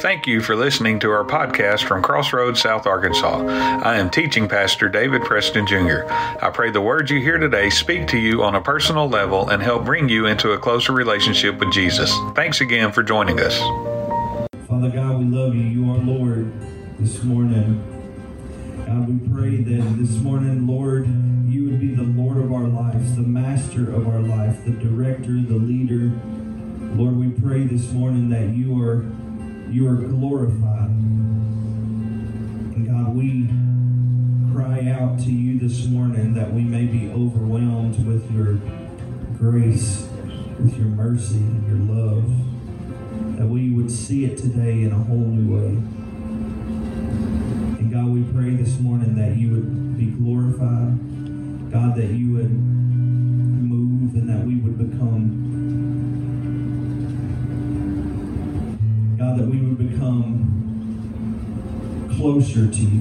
Thank you for listening to our podcast from Crossroads, South Arkansas. I am teaching pastor David Preston Jr. I pray the words you hear today speak to you on a personal level and help bring you into a closer relationship with Jesus. Thanks again for joining us. Father God, we love you. You are Lord this morning. God, we pray that this morning, Lord, you would be the Lord of our lives, the master of our life, the director, the leader. Lord, we pray this morning that you are you are glorified. And God, we cry out to you this morning that we may be overwhelmed with your grace, with your mercy and your love, that we would see it today in a whole new way. And God, we pray this morning that you would be glorified, God, that you would move and that we would become God, that we would become closer to you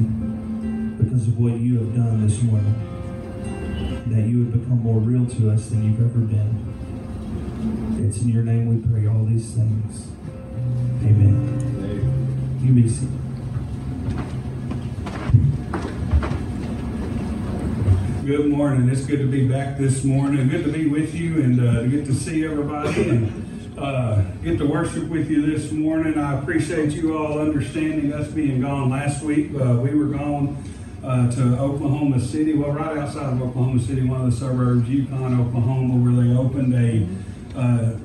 because of what you have done this morning. That you would become more real to us than you've ever been. It's in your name we pray all these things. Amen. You may see. Good morning. It's good to be back this morning. Good to be with you and uh, to get to see everybody and uh, get to worship with you this morning. I appreciate you all understanding us being gone last week. Uh, we were gone uh, to Oklahoma City, well, right outside of Oklahoma City, one of the suburbs, Yukon, Oklahoma, where they opened a uh,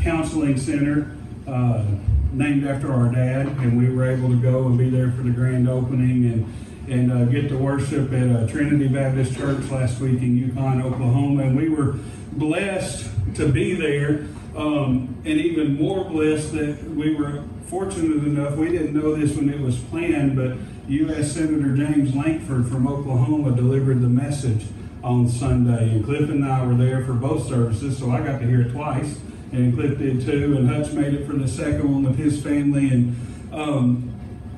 counseling center uh, named after our dad, and we were able to go and be there for the grand opening and and uh, get to worship at uh, Trinity Baptist Church last week in Yukon, Oklahoma, and we were blessed to be there, um, and even more blessed that we were fortunate enough. We didn't know this when it was planned, but U.S. Senator James Lankford from Oklahoma delivered the message on Sunday, and Cliff and I were there for both services, so I got to hear it twice, and Cliff did too, and Hutch made it for the second one with his family, and um,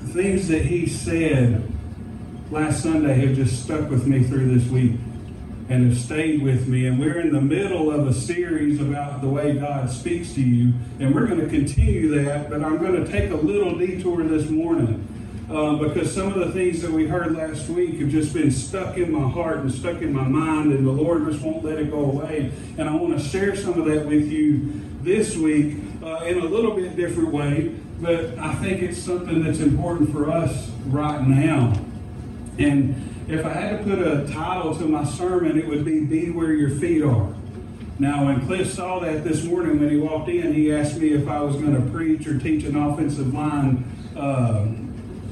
things that he said last Sunday have just stuck with me through this week and have stayed with me. And we're in the middle of a series about the way God speaks to you, and we're going to continue that. But I'm going to take a little detour this morning uh, because some of the things that we heard last week have just been stuck in my heart and stuck in my mind, and the Lord just won't let it go away. And I want to share some of that with you this week uh, in a little bit different way. But I think it's something that's important for us right now. And if I had to put a title to my sermon, it would be Be Where Your Feet Are. Now, when Cliff saw that this morning when he walked in, he asked me if I was going to preach or teach an offensive line uh,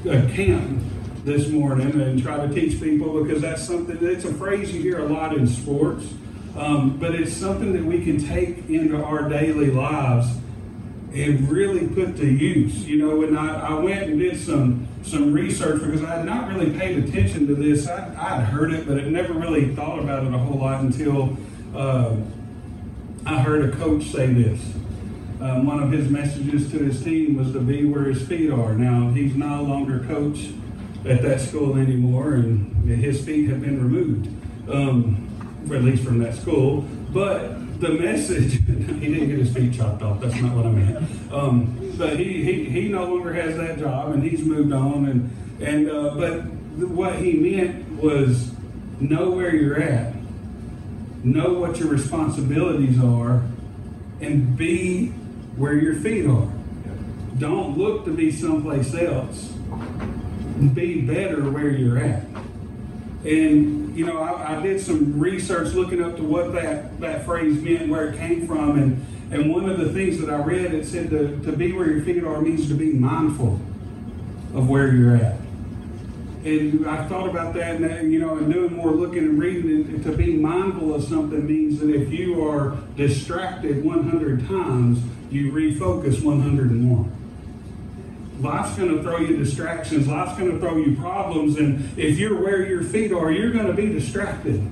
camp this morning and try to teach people because that's something, it's a phrase you hear a lot in sports, um, but it's something that we can take into our daily lives and really put to use. You know, when I, I went and did some some research because I had not really paid attention to this. I, I'd heard it, but I never really thought about it a whole lot until uh, I heard a coach say this. Um, one of his messages to his team was to be where his feet are. Now, he's no longer coach at that school anymore, and his feet have been removed, um, at least from that school. But the message, he didn't get his feet chopped off. That's not what I meant. Um, but he, he, he no longer has that job, and he's moved on. And, and uh, But what he meant was know where you're at, know what your responsibilities are, and be where your feet are. Don't look to be someplace else. Be better where you're at. And you know, I, I, did some research looking up to what that, that phrase meant, where it came from, and, and one of the things that I read, it said to, to be where your feet are means to be mindful of where you're at. And I thought about that, and that, you know, and doing more looking and reading, and to be mindful of something means that if you are distracted 100 times, you refocus 101 life's going to throw you distractions. Life's going to throw you problems. And if you're where your feet are, you're going to be distracted.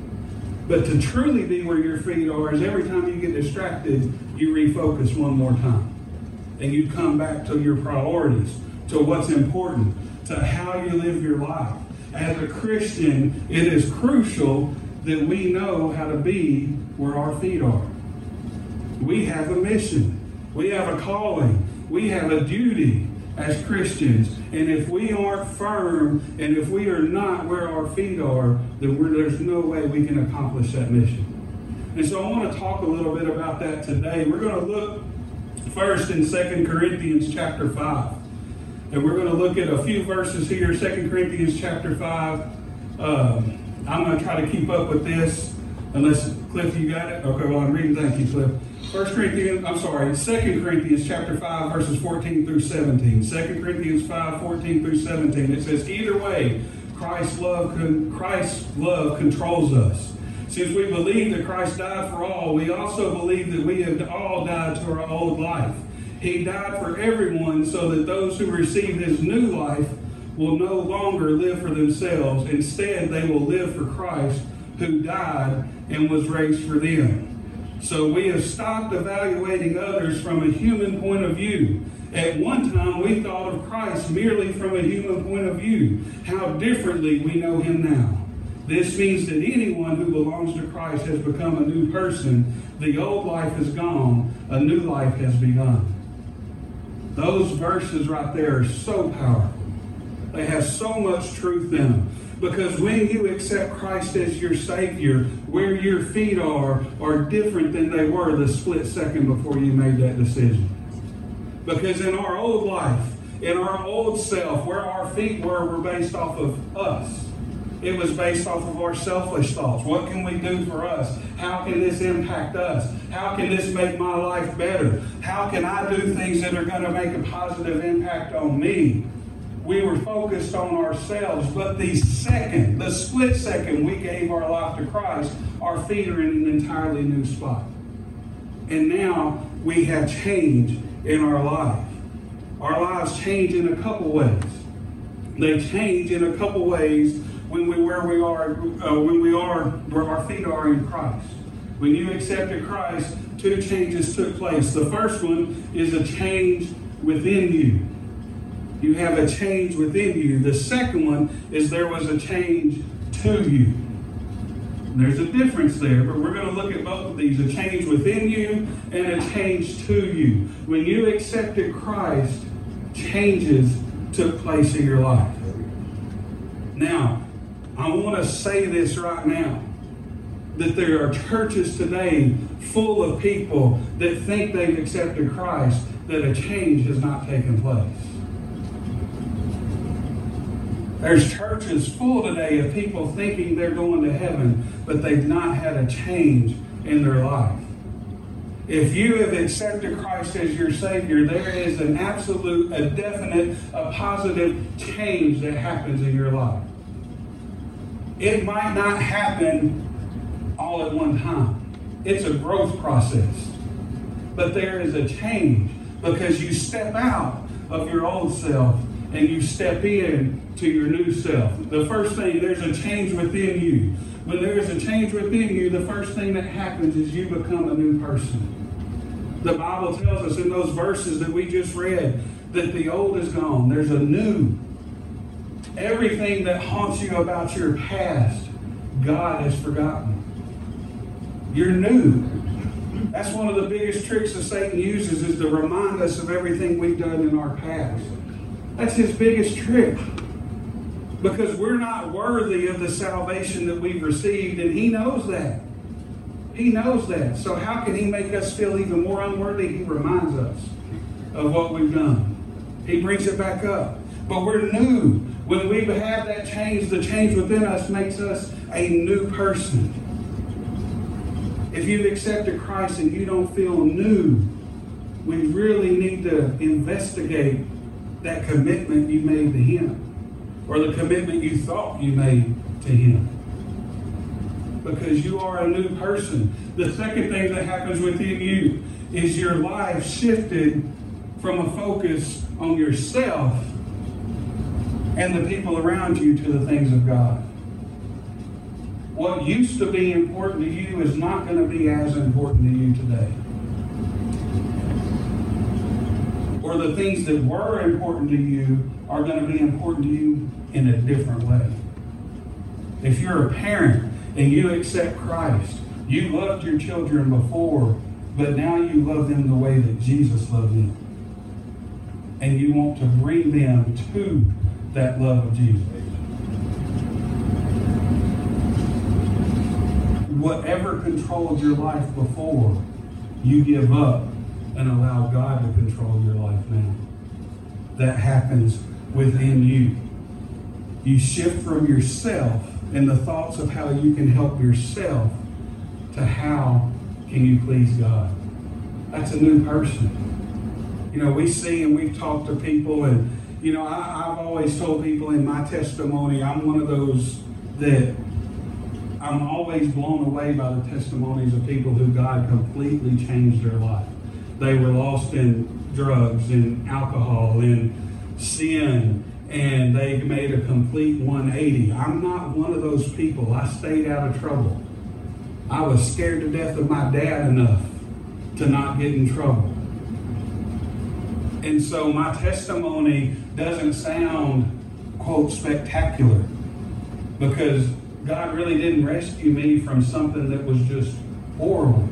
But to truly be where your feet are is every time you get distracted, you refocus one more time. And you come back to your priorities, to what's important, to how you live your life. As a Christian, it is crucial that we know how to be where our feet are. We have a mission. We have a calling. We have a duty as Christians. And if we aren't firm and if we are not where our feet are, then there's no way we can accomplish that mission. And so I want to talk a little bit about that today. We're going to look first in Second Corinthians chapter 5. And we're going to look at a few verses here, Second Corinthians chapter 5. Um, I'm going to try to keep up with this, unless, Cliff, you got it? Okay, well, I'm reading. Thank you, Cliff. First Corinthians, I'm sorry, Second Corinthians chapter 5, verses 14 through 17. Second Corinthians 5, 14 through 17. It says, Either way, Christ's love, Christ's love controls us. Since we believe that Christ died for all, we also believe that we have all died to our old life. He died for everyone so that those who receive his new life will no longer live for themselves. Instead, they will live for Christ who died and was raised for them. So we have stopped evaluating others from a human point of view. At one time, we thought of Christ merely from a human point of view. How differently we know him now. This means that anyone who belongs to Christ has become a new person. The old life is gone, a new life has begun. Those verses right there are so powerful. They have so much truth in them. Because when you accept Christ as your Savior, where your feet are are different than they were the split second before you made that decision. Because in our old life, in our old self, where our feet were were based off of us. It was based off of our selfish thoughts. What can we do for us? How can this impact us? How can this make my life better? How can I do things that are going to make a positive impact on me? We were focused on ourselves, but the second, the split second we gave our life to Christ, our feet are in an entirely new spot. And now we have change in our life. Our lives change in a couple ways. They change in a couple ways when we where we are uh, when we are where our feet are in Christ. When you accepted Christ, two changes took place. The first one is a change within you. You have a change within you. The second one is there was a change to you. There's a difference there, but we're going to look at both of these a change within you and a change to you. When you accepted Christ, changes took place in your life. Now, I want to say this right now that there are churches today full of people that think they've accepted Christ, that a change has not taken place. There's churches full today of people thinking they're going to heaven, but they've not had a change in their life. If you have accepted Christ as your Savior, there is an absolute, a definite, a positive change that happens in your life. It might not happen all at one time. It's a growth process. But there is a change because you step out of your old self and you step in to your new self. The first thing, there's a change within you. When there is a change within you, the first thing that happens is you become a new person. The Bible tells us in those verses that we just read that the old is gone. There's a new. Everything that haunts you about your past, God has forgotten. You're new. That's one of the biggest tricks that Satan uses is to remind us of everything we've done in our past. That's his biggest trick. Because we're not worthy of the salvation that we've received, and he knows that. He knows that. So how can he make us feel even more unworthy? He reminds us of what we've done. He brings it back up. But we're new. When we have that change, the change within us makes us a new person. If you've accepted Christ and you don't feel new, we really need to investigate that commitment you made to Him or the commitment you thought you made to Him. Because you are a new person. The second thing that happens within you is your life shifted from a focus on yourself and the people around you to the things of God. What used to be important to you is not going to be as important to you today. Or the things that were important to you are going to be important to you in a different way. If you're a parent and you accept Christ, you loved your children before, but now you love them the way that Jesus loved them. and you want to bring them to that love of Jesus. Whatever controlled your life before, you give up and allow God to control your life now. That happens within you. You shift from yourself and the thoughts of how you can help yourself to how can you please God. That's a new person. You know, we see and we've talked to people, and, you know, I, have always told people in my testimony, I'm one of those that I'm always blown away by the testimonies of people who God completely changed their life. They were lost in drugs and alcohol and sin, and they made a complete 180. I'm not one of those people. I stayed out of trouble. I was scared to death of my dad enough to not get in trouble. And so my testimony doesn't sound, quote, spectacular because God really didn't rescue me from something that was just horrible.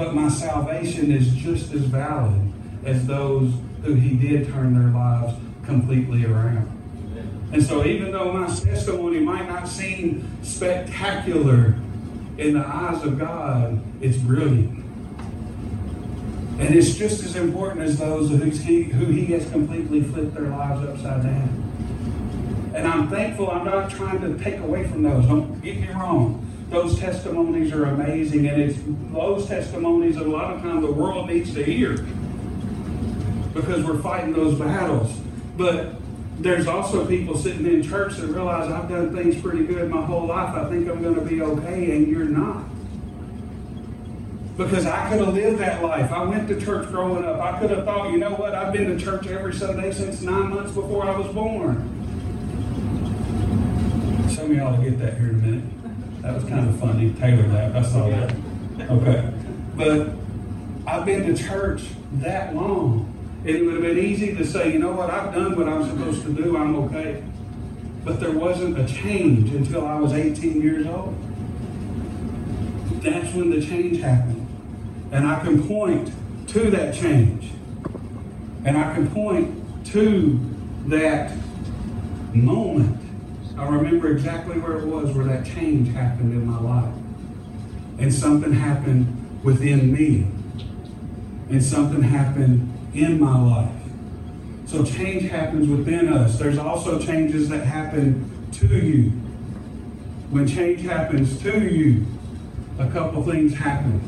But my salvation is just as valid as those who He did turn their lives completely around. And so, even though my testimony might not seem spectacular in the eyes of God, it's brilliant. And it's just as important as those who he, who he has completely flipped their lives upside down. And I'm thankful, I'm not trying to take away from those. Don't get me wrong. Those testimonies are amazing, and it's those testimonies that a lot of times the world needs to hear because we're fighting those battles. But there's also people sitting in church that realize I've done things pretty good my whole life. I think I'm going to be okay, and you're not. Because I could have lived that life. I went to church growing up. I could have thought, you know what? I've been to church every Sunday since nine months before I was born. Some of y'all will get that here in a minute. That was kind of funny. Taylor laughed. I saw that. Okay. But I've been to church that long. And it would have been easy to say, you know what, I've done what I'm supposed to do, I'm okay. But there wasn't a change until I was 18 years old. That's when the change happened. And I can point to that change. And I can point to that moment. I remember exactly where it was where that change happened in my life. And something happened within me. And something happened in my life. So change happens within us. There's also changes that happen to you. When change happens to you, a couple things happen.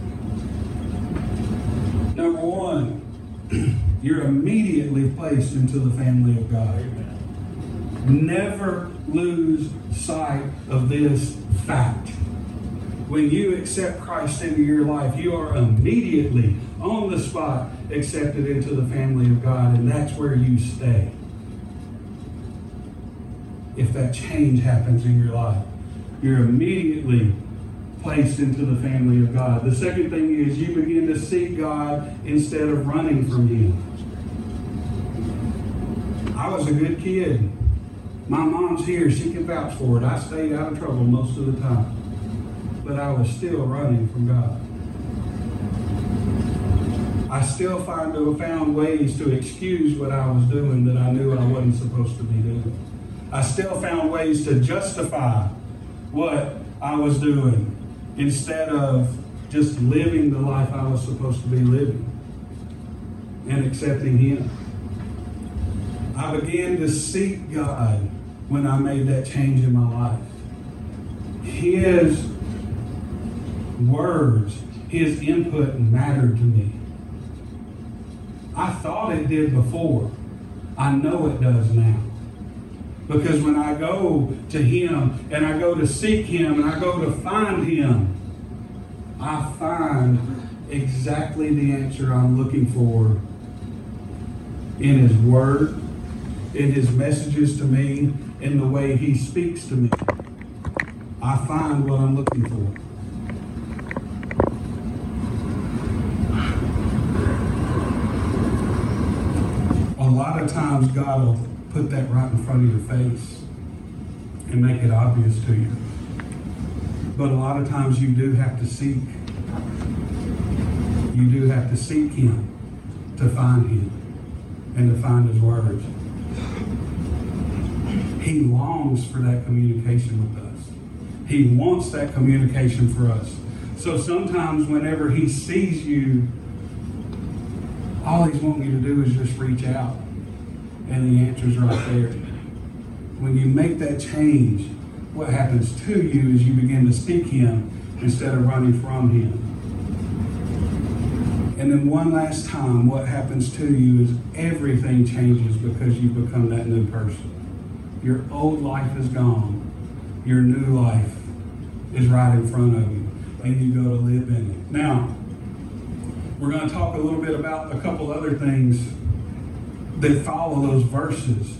Number one, you're immediately placed into the family of God. Never lose sight of this fact. When you accept Christ into your life, you are immediately on the spot accepted into the family of God, and that's where you stay. If that change happens in your life, you're immediately placed into the family of God. The second thing is you begin to seek God instead of running from Him. I was a good kid. My mom's here. She can vouch for it. I stayed out of trouble most of the time. But I was still running from God. I still find found ways to excuse what I was doing that I knew I wasn't supposed to be doing. I still found ways to justify what I was doing instead of just living the life I was supposed to be living and accepting Him. I began to seek God when I made that change in my life. His words, His input mattered to me. I thought it did before. I know it does now. Because when I go to Him and I go to seek Him and I go to find Him, I find exactly the answer I'm looking for in His Word, in His messages to me, in the way He speaks to me. I find what I'm looking for. A lot of times God will put that right in front of your face and make it obvious to you. But a lot of times you do have to seek. You do have to seek Him to find Him. and to find his words. He longs for that communication with us. He wants that communication for us. So sometimes whenever he sees you, all he's wanting you to do is just reach out. And the answer's right there. When you make that change, what happens to you is you begin to seek him instead of running from him. And then one last time, what happens to you is everything changes because you become that new person. Your old life is gone. Your new life is right in front of you. And you go to live in it. Now, we're going to talk a little bit about a couple other things that follow those verses.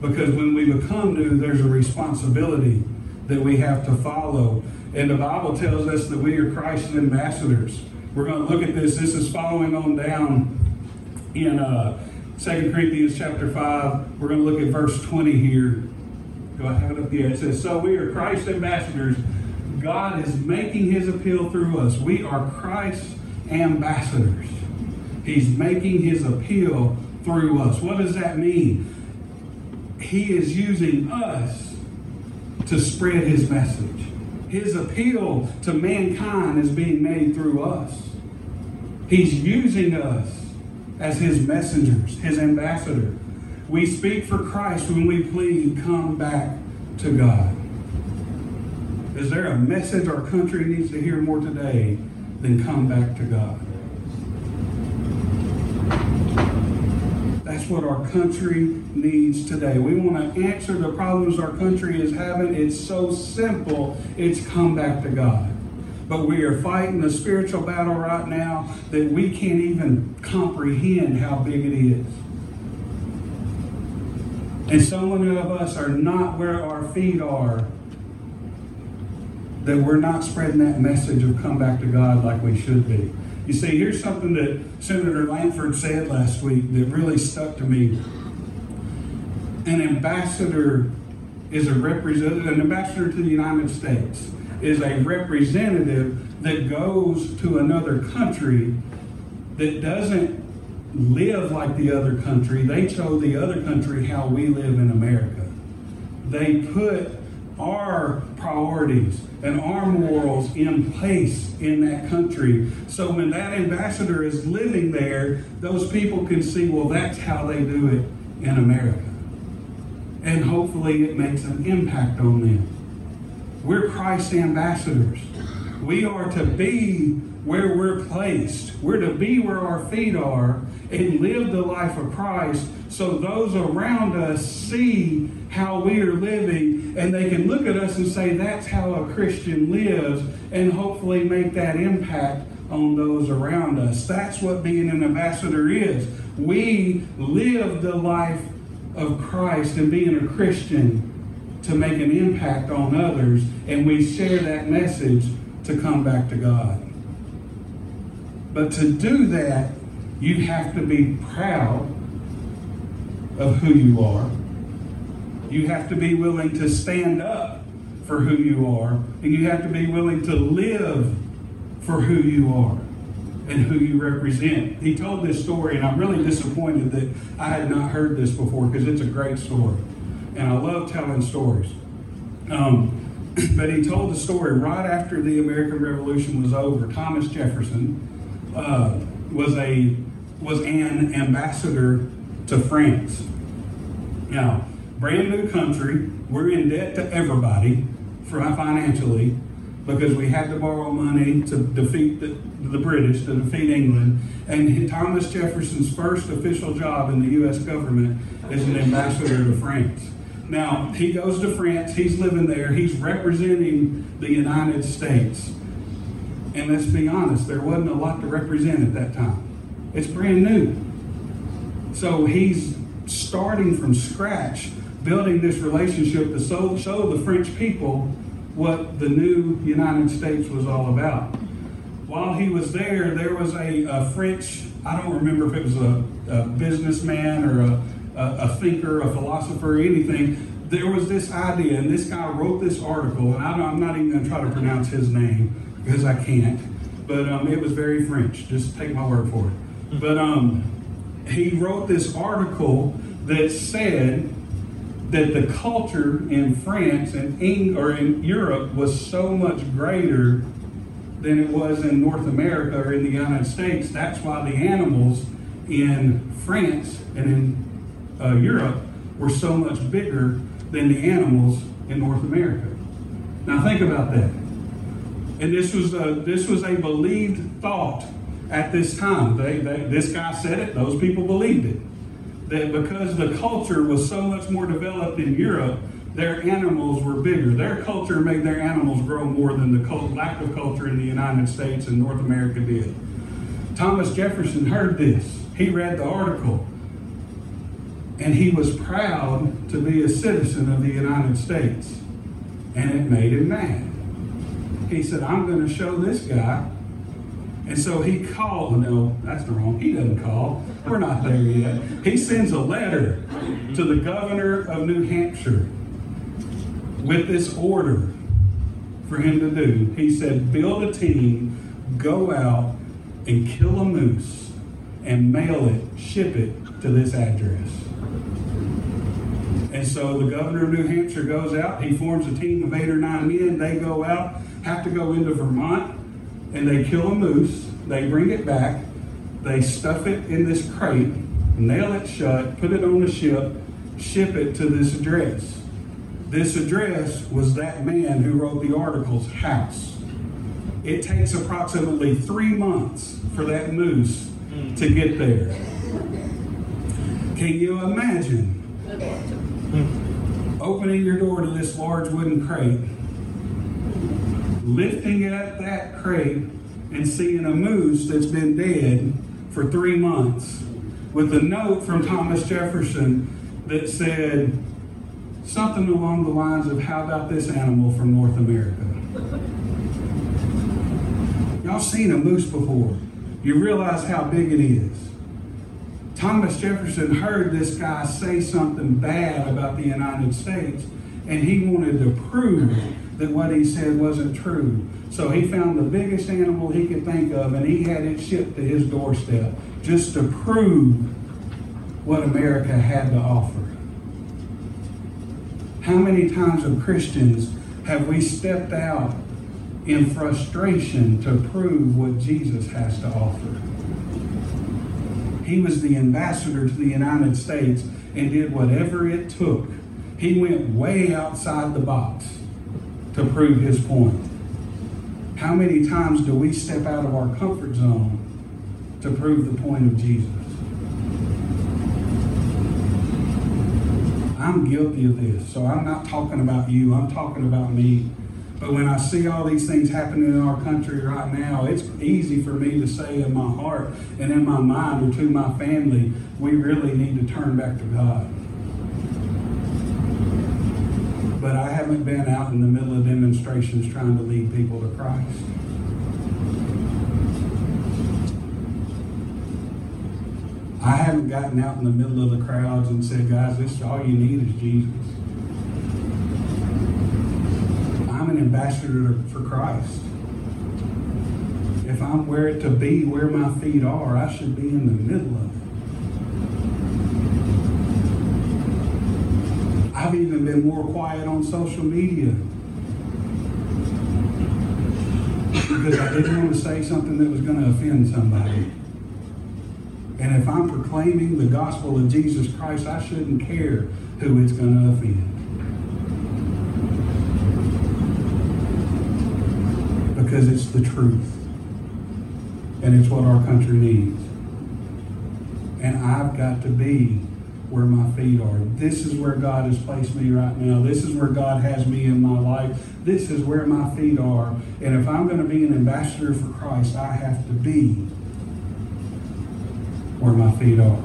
Because when we become new, there's a responsibility that we have to follow. And the Bible tells us that we are Christ's ambassadors. We're going to look at this. This is following on down in uh, 2 Corinthians chapter 5. We're going to look at verse 20 here. Do I have it up here? It says, So we are Christ's ambassadors. God is making his appeal through us. We are Christ's ambassadors. He's making his appeal through us. What does that mean? He is using us to spread his message. His appeal to mankind is being made through us. He's using us as his messengers, his ambassador. We speak for Christ when we plead, come back to God. Is there a message our country needs to hear more today than come back to God? That's what our country needs today. We want to answer the problems our country is having. It's so simple. It's come back to God. But we are fighting a spiritual battle right now that we can't even comprehend how big it is. And so many of us are not where our feet are, that we're not spreading that message of come back to God like we should be. You see, here's something that Senator Lankford said last week that really stuck to me. An ambassador is a representative, an ambassador to the United States is a representative that goes to another country that doesn't live like the other country. They show the other country how we live in America. They put our priorities and our morals in place in that country. So when that ambassador is living there, those people can see, well, that's how they do it in America. And hopefully it makes an impact on them. We're Christ's ambassadors. We are to be where we're placed. We're to be where our feet are and live the life of Christ so those around us see how we are living and they can look at us and say, that's how a Christian lives, and hopefully make that impact on those around us. That's what being an ambassador is. We live the life of Christ and being a Christian to make an impact on others, and we share that message to come back to God. But to do that, you have to be proud of who you are. You have to be willing to stand up for who you are, and you have to be willing to live for who you are and who you represent. He told this story, and I'm really disappointed that I had not heard this before because it's a great story. And I love telling stories. Um, but he told the story right after the American Revolution was over. Thomas Jefferson uh, was a was an ambassador to France. Now, brand new country, we're in debt to everybody for financially because we had to borrow money to defeat the, the British, to defeat England. And Thomas Jefferson's first official job in the U.S. government is an ambassador to France. Now, he goes to France, he's living there, he's representing the United States. And let's be honest, there wasn't a lot to represent at that time. It's brand new. So he's starting from scratch, building this relationship to show, show the French people what the new United States was all about. While he was there, there was a, a French, I don't remember if it was a, a businessman or a, a, thinker, a philosopher, anything. There was this idea, and this guy wrote this article, and I am not even going to try to pronounce his name because I can't. But um, it was very French. Just take my word for it. But um, he wrote this article that said that the culture in France and Eng- or in Europe was so much greater than it was in North America or in the United States. That's why the animals in France and in uh, Europe were so much bigger than the animals in North America. Now think about that. And this was a, this was a believed thought at this time. They, they, this guy said it, those people believed it. That because the culture was so much more developed in Europe, their animals were bigger. Their culture made their animals grow more than the lack of culture in the United States and North America did. Thomas Jefferson heard this. He read the article. And he was proud to be a citizen of the United States. And it made him mad. He said, I'm going to show this guy. And so he called. No, that's wrong. He doesn't call. We're not there yet. He sends a letter to the governor of New Hampshire with this order for him to do. He said, build a team, go out and kill a moose and mail it, ship it to this address. And so the governor of New Hampshire goes out. He forms a team of eight or nine men. They go out, have to go into Vermont, and they kill a moose. They bring it back. They stuff it in this crate, nail it shut, put it on the ship, ship it to this address. This address was that man who wrote the article's house. It takes approximately three months for that moose to get there. Can you imagine hmm. opening your door to this large wooden crate, lifting up that crate, and seeing a moose that's been dead for three months with a note from Thomas Jefferson that said something along the lines of, How about this animal from North America? Y'all seen a moose before. You realize how big it is. Thomas Jefferson heard this guy say something bad about the United States, and he wanted to prove that what he said wasn't true. So he found the biggest animal he could think of, and he had it shipped to his doorstep just to prove what America had to offer. How many times of Christians have we stepped out in frustration to prove what Jesus has to offer? He was the ambassador to the United States and did whatever it took. He went way outside the box to prove his point. How many times do we step out of our comfort zone to prove the point of Jesus? I'm guilty of this, so I'm not talking about you, I'm talking about me. But when I see all these things happening in our country right now, it's easy for me to say in my heart and in my mind or to my family, we really need to turn back to God. But I haven't been out in the middle of demonstrations trying to lead people to Christ. I haven't gotten out in the middle of the crowds and said, guys, this all you need is Jesus. I'm an ambassador for Christ. If I'm where to be, where my feet are, I should be in the middle of it. I've even been more quiet on social media because I didn't want to say something that was going to offend somebody. And if I'm proclaiming the gospel of Jesus Christ, I shouldn't care who it's going to offend. Because it's the truth. And it's what our country needs. And I've got to be where my feet are. This is where God has placed me right now. This is where God has me in my life. This is where my feet are. And if I'm going to be an ambassador for Christ, I have to be where my feet are.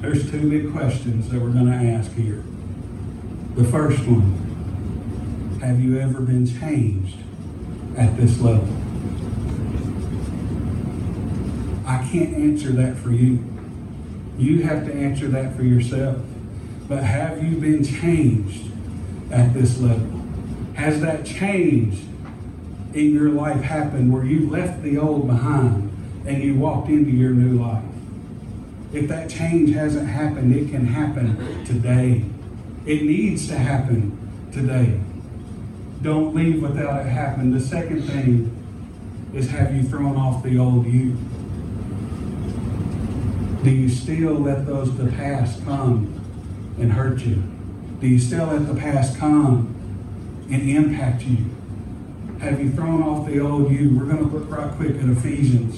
There's two big questions that we're going to ask here. The first one Have you ever been changed at this level? I can't answer that for you. You have to answer that for yourself. But have you been changed at this level? Has that change in your life happened where you left the old behind and you walked into your new life. If that change hasn't happened, it can happen today. It needs to happen today. Don't leave without it happening. The second thing is have you thrown off the old you? Do you still let those the past come and hurt you? Do you still let the past come and impact you? Have you thrown off the old you? We're going to look right quick at Ephesians.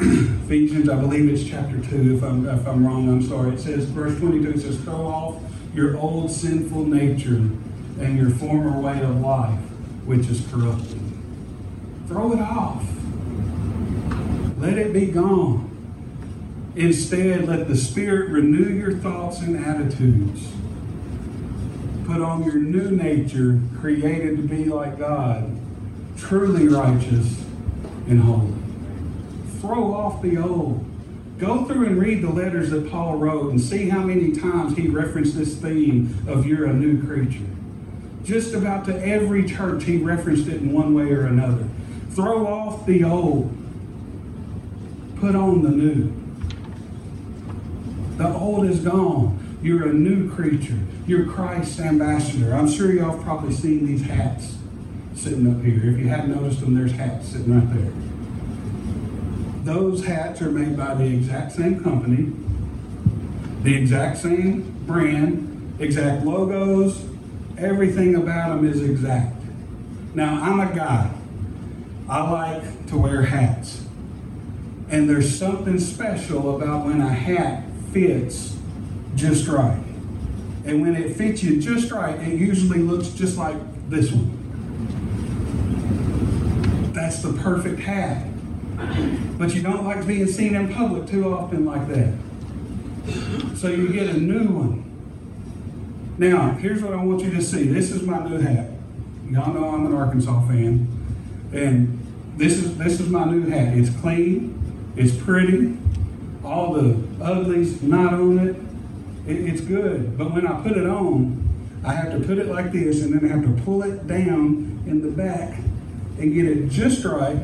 Ephesians, I believe it's chapter 2. If I'm, if I'm wrong, I'm sorry. It says, verse 22, it says, throw off your old sinful nature and your former way of life, which is corrupted. Throw it off. Let it be gone. Instead, let the Spirit renew your thoughts and attitudes. Put on your new nature, created to be like God, truly righteous and holy. Throw off the old. Go through and read the letters that Paul wrote and see how many times he referenced this theme of you're a new creature. Just about to every church, he referenced it in one way or another. Throw off the old, put on the new. The old is gone. You're a new creature. You're Christ's ambassador. I'm sure y'all have probably seen these hats sitting up here. If you haven't noticed them, there's hats sitting right there. Those hats are made by the exact same company, the exact same brand, exact logos, everything about them is exact. Now, I'm a guy. I like to wear hats. And there's something special about when a hat fits just right. And when it fits you just right, it usually looks just like this one. That's the perfect hat. But you don't like being seen in public too often like that. So you get a new one. Now, here's what I want you to see. This is my new hat. Y'all know I'm an Arkansas fan. And this is this is my new hat. It's clean, it's pretty, all the uglies not on it. it. It's good. But when I put it on, I have to put it like this and then I have to pull it down in the back and get it just right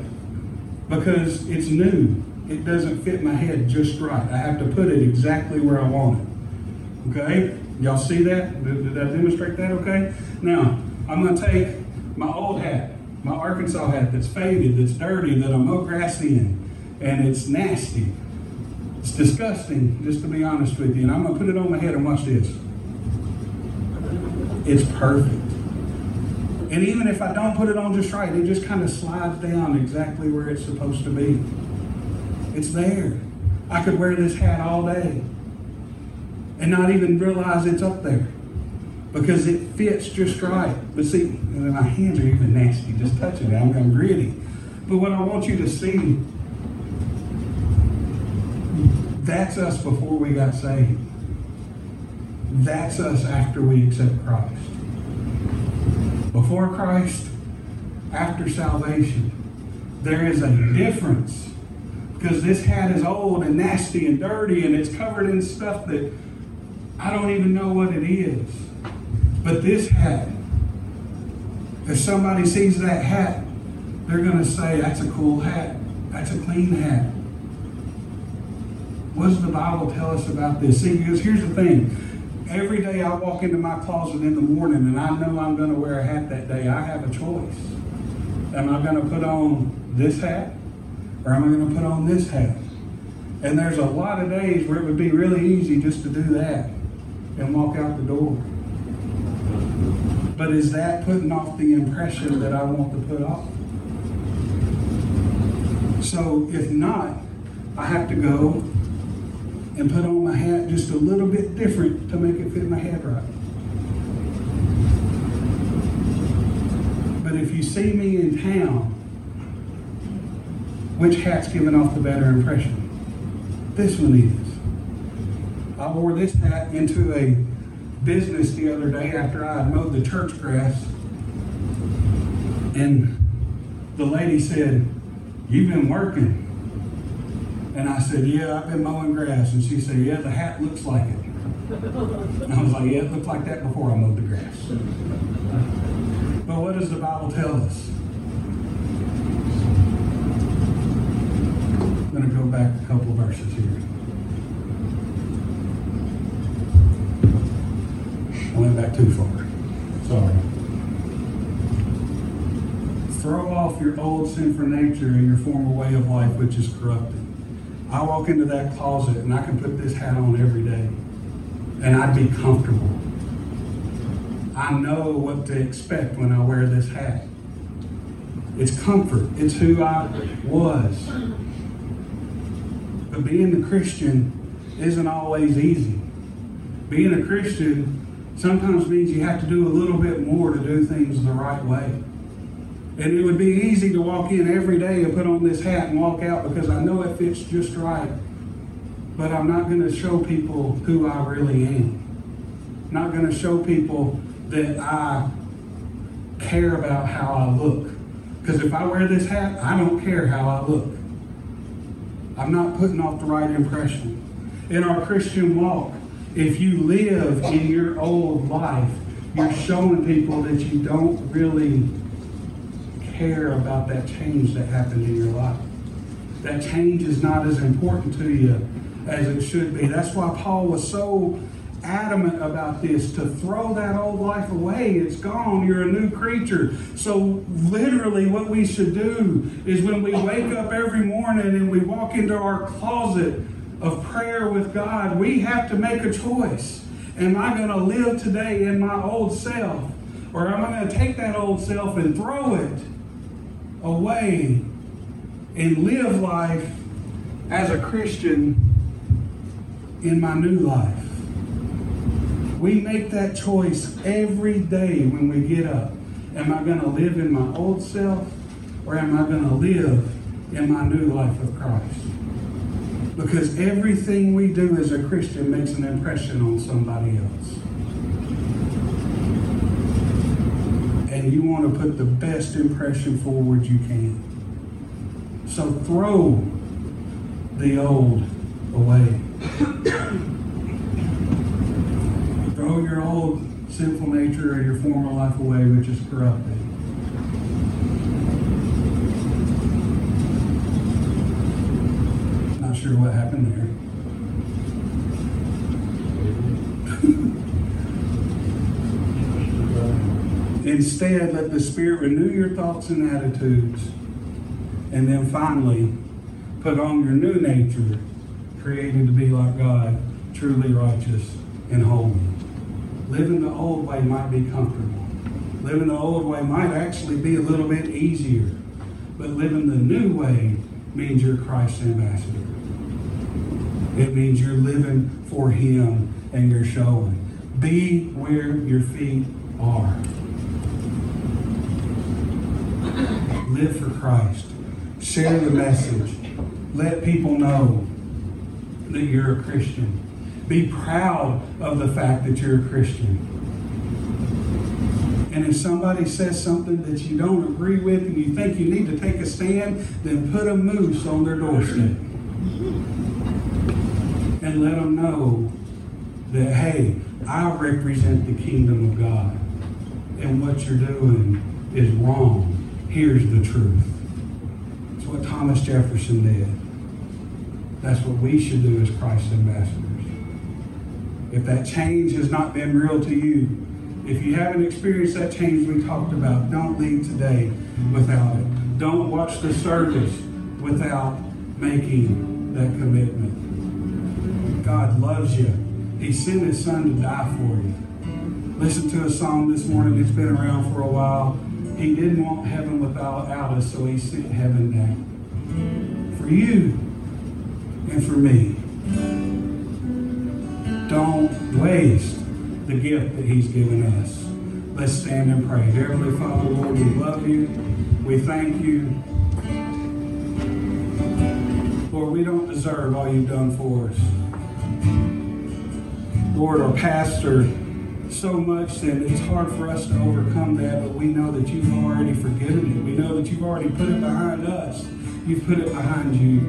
because it's new. It doesn't fit my head just right. I have to put it exactly where I want it. Okay? Y'all see that? Did, did I demonstrate that okay? Now, I'm going to take my old hat, my Arkansas hat that's faded, that's dirty, that I mow grass in, and it's nasty. It's disgusting, just to be honest with you. And I'm going to put it on my head and watch this. It's perfect. And even if I don't put it on just right, it just kind of slides down exactly where it's supposed to be. It's there. I could wear this hat all day and not even realize it's up there because it fits just right. But see, uh, my hands are even nasty just touching it. I'm, I'm gritty. But what I want you to see, that's us before we got saved. That's us after we accept Christ. Before Christ, after salvation, there is a difference. Because this hat is old and nasty and dirty and it's covered in stuff that I don't even know what it is. But this hat, if somebody sees that hat, they're going to say, that's a cool hat. That's a clean hat. What does the Bible tell us about this? See, because here's the thing. Every day I walk into my closet in the morning and I know I'm going to wear a hat that day. I have a choice. Am I going to put on this hat or am I going to put on this hat? And there's a lot of days where it would be really easy just to do that and walk out the door. But is that putting off the impression that I want to put off? So if not, I have to go and put on my hat just a little bit different to make it fit my head right. But if you see me in town, which hat's giving off the better impression? This one is. I wore this hat into a business the other day after I had mowed the church grass. And the lady said, You've been working. And I said, Yeah, I've been mowing grass. And she said, Yeah, the hat looks like it. And I was like, Yeah, it looked like that before I mowed the grass. But what does the Bible tell us? I'm going to go back a couple verses here. I went back too far. Sorry. Throw off your old sinful nature and your former way of life, which is corrupted. I walk into that closet and I can put this hat on every day, and I'd be comfortable. I know what to expect when I wear this hat. It's comfort. It's who I was. But being a Christian isn't always easy. Being a Christian sometimes means you have to do a little bit more to do things the right way. And it would be easy to walk in every day and put on this hat and walk out because I know it fits just right. But I'm not going to show people who I really am. Not going to show people that I care about how I look. Because if I wear this hat, I don't care how I look. I'm not putting off the right impression. In our Christian walk, if you live in your old life, you're showing people that you don't really care about that change that happened in your life. That change is not as important to you as it should be. That's why Paul was so adamant about this to throw that old life away. It's gone. You're a new creature. So, literally, what we should do is when we wake up every morning and we walk into our closet of prayer with God, we have to make a choice. Am I going to live today in my old self? Or am I going to take that old self and throw it away and live life as a Christian in my new life? We make that choice every day when we get up. Am I going to live in my old self or am I going to live in my new life of Christ? Because everything we do as a Christian makes an impression on somebody else. And you want to put the best impression forward you can. So throw the old away. throw your old sinful nature or your former life away, which is corrupted. Not sure what happened there. Instead, let the Spirit renew your thoughts and attitudes. And then finally, put on your new nature, created to be like God, truly righteous and holy. Living the old way might be comfortable. Living the old way might actually be a little bit easier. But living the new way means you're Christ's ambassador. It means you're living for Him and you're showing. Be where your feet are. Live for Christ. Share the message. Let people know that you're a Christian. Be proud of the fact that you're a Christian. And if somebody says something that you don't agree with and you think you need to take a stand, then put a moose on their doorstep. And let them know that, hey, I represent the kingdom of God. And what you're doing is wrong. Here's the truth. That's what Thomas Jefferson did. That's what we should do as Christ's ambassadors. If that change has not been real to you, if you haven't experienced that change we talked about, don't leave today without it. Don't watch the service without making that commitment. God loves you. He sent his son to die for you. Listen to a song this morning that's been around for a while. He didn't want heaven without us, so he sent heaven down. For you and for me. Don't waste the gift that He's given us. Let's stand and pray. Heavenly Father, Lord, we love you. We thank you. Lord, we don't deserve all you've done for us. Lord, our pastor, so much that it's hard for us to overcome that, but we know that you've already forgiven it. We know that you've already put it behind us. You've put it behind you.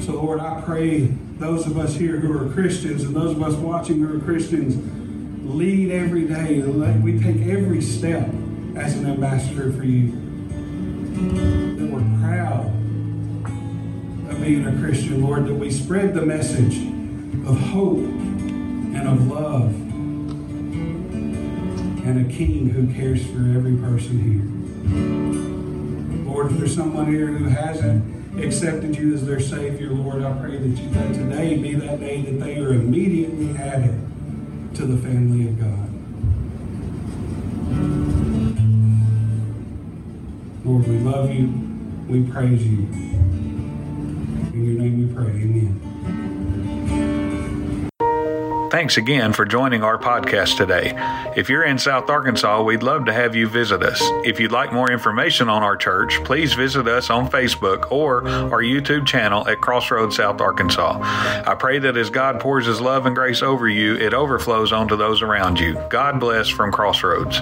So, Lord, I pray those of us here who are Christians and those of us watching who are Christians lead every day. We take every step as an ambassador for you. That we're proud of being a Christian, Lord, that we spread the message of hope and of love and a king who cares for every person here. Lord, if there's someone here who hasn't accepted you as their Savior, Lord, I pray that you that today be that day that they are immediately added to the family of God. Lord, we love you. We praise you. In your name we pray. Amen. Thanks again for joining our podcast today. If you're in South Arkansas, we'd love to have you visit us. If you'd like more information on our church, please visit us on Facebook or our YouTube channel at Crossroads South Arkansas. I pray that as God pours His love and grace over you, it overflows onto those around you. God bless from Crossroads.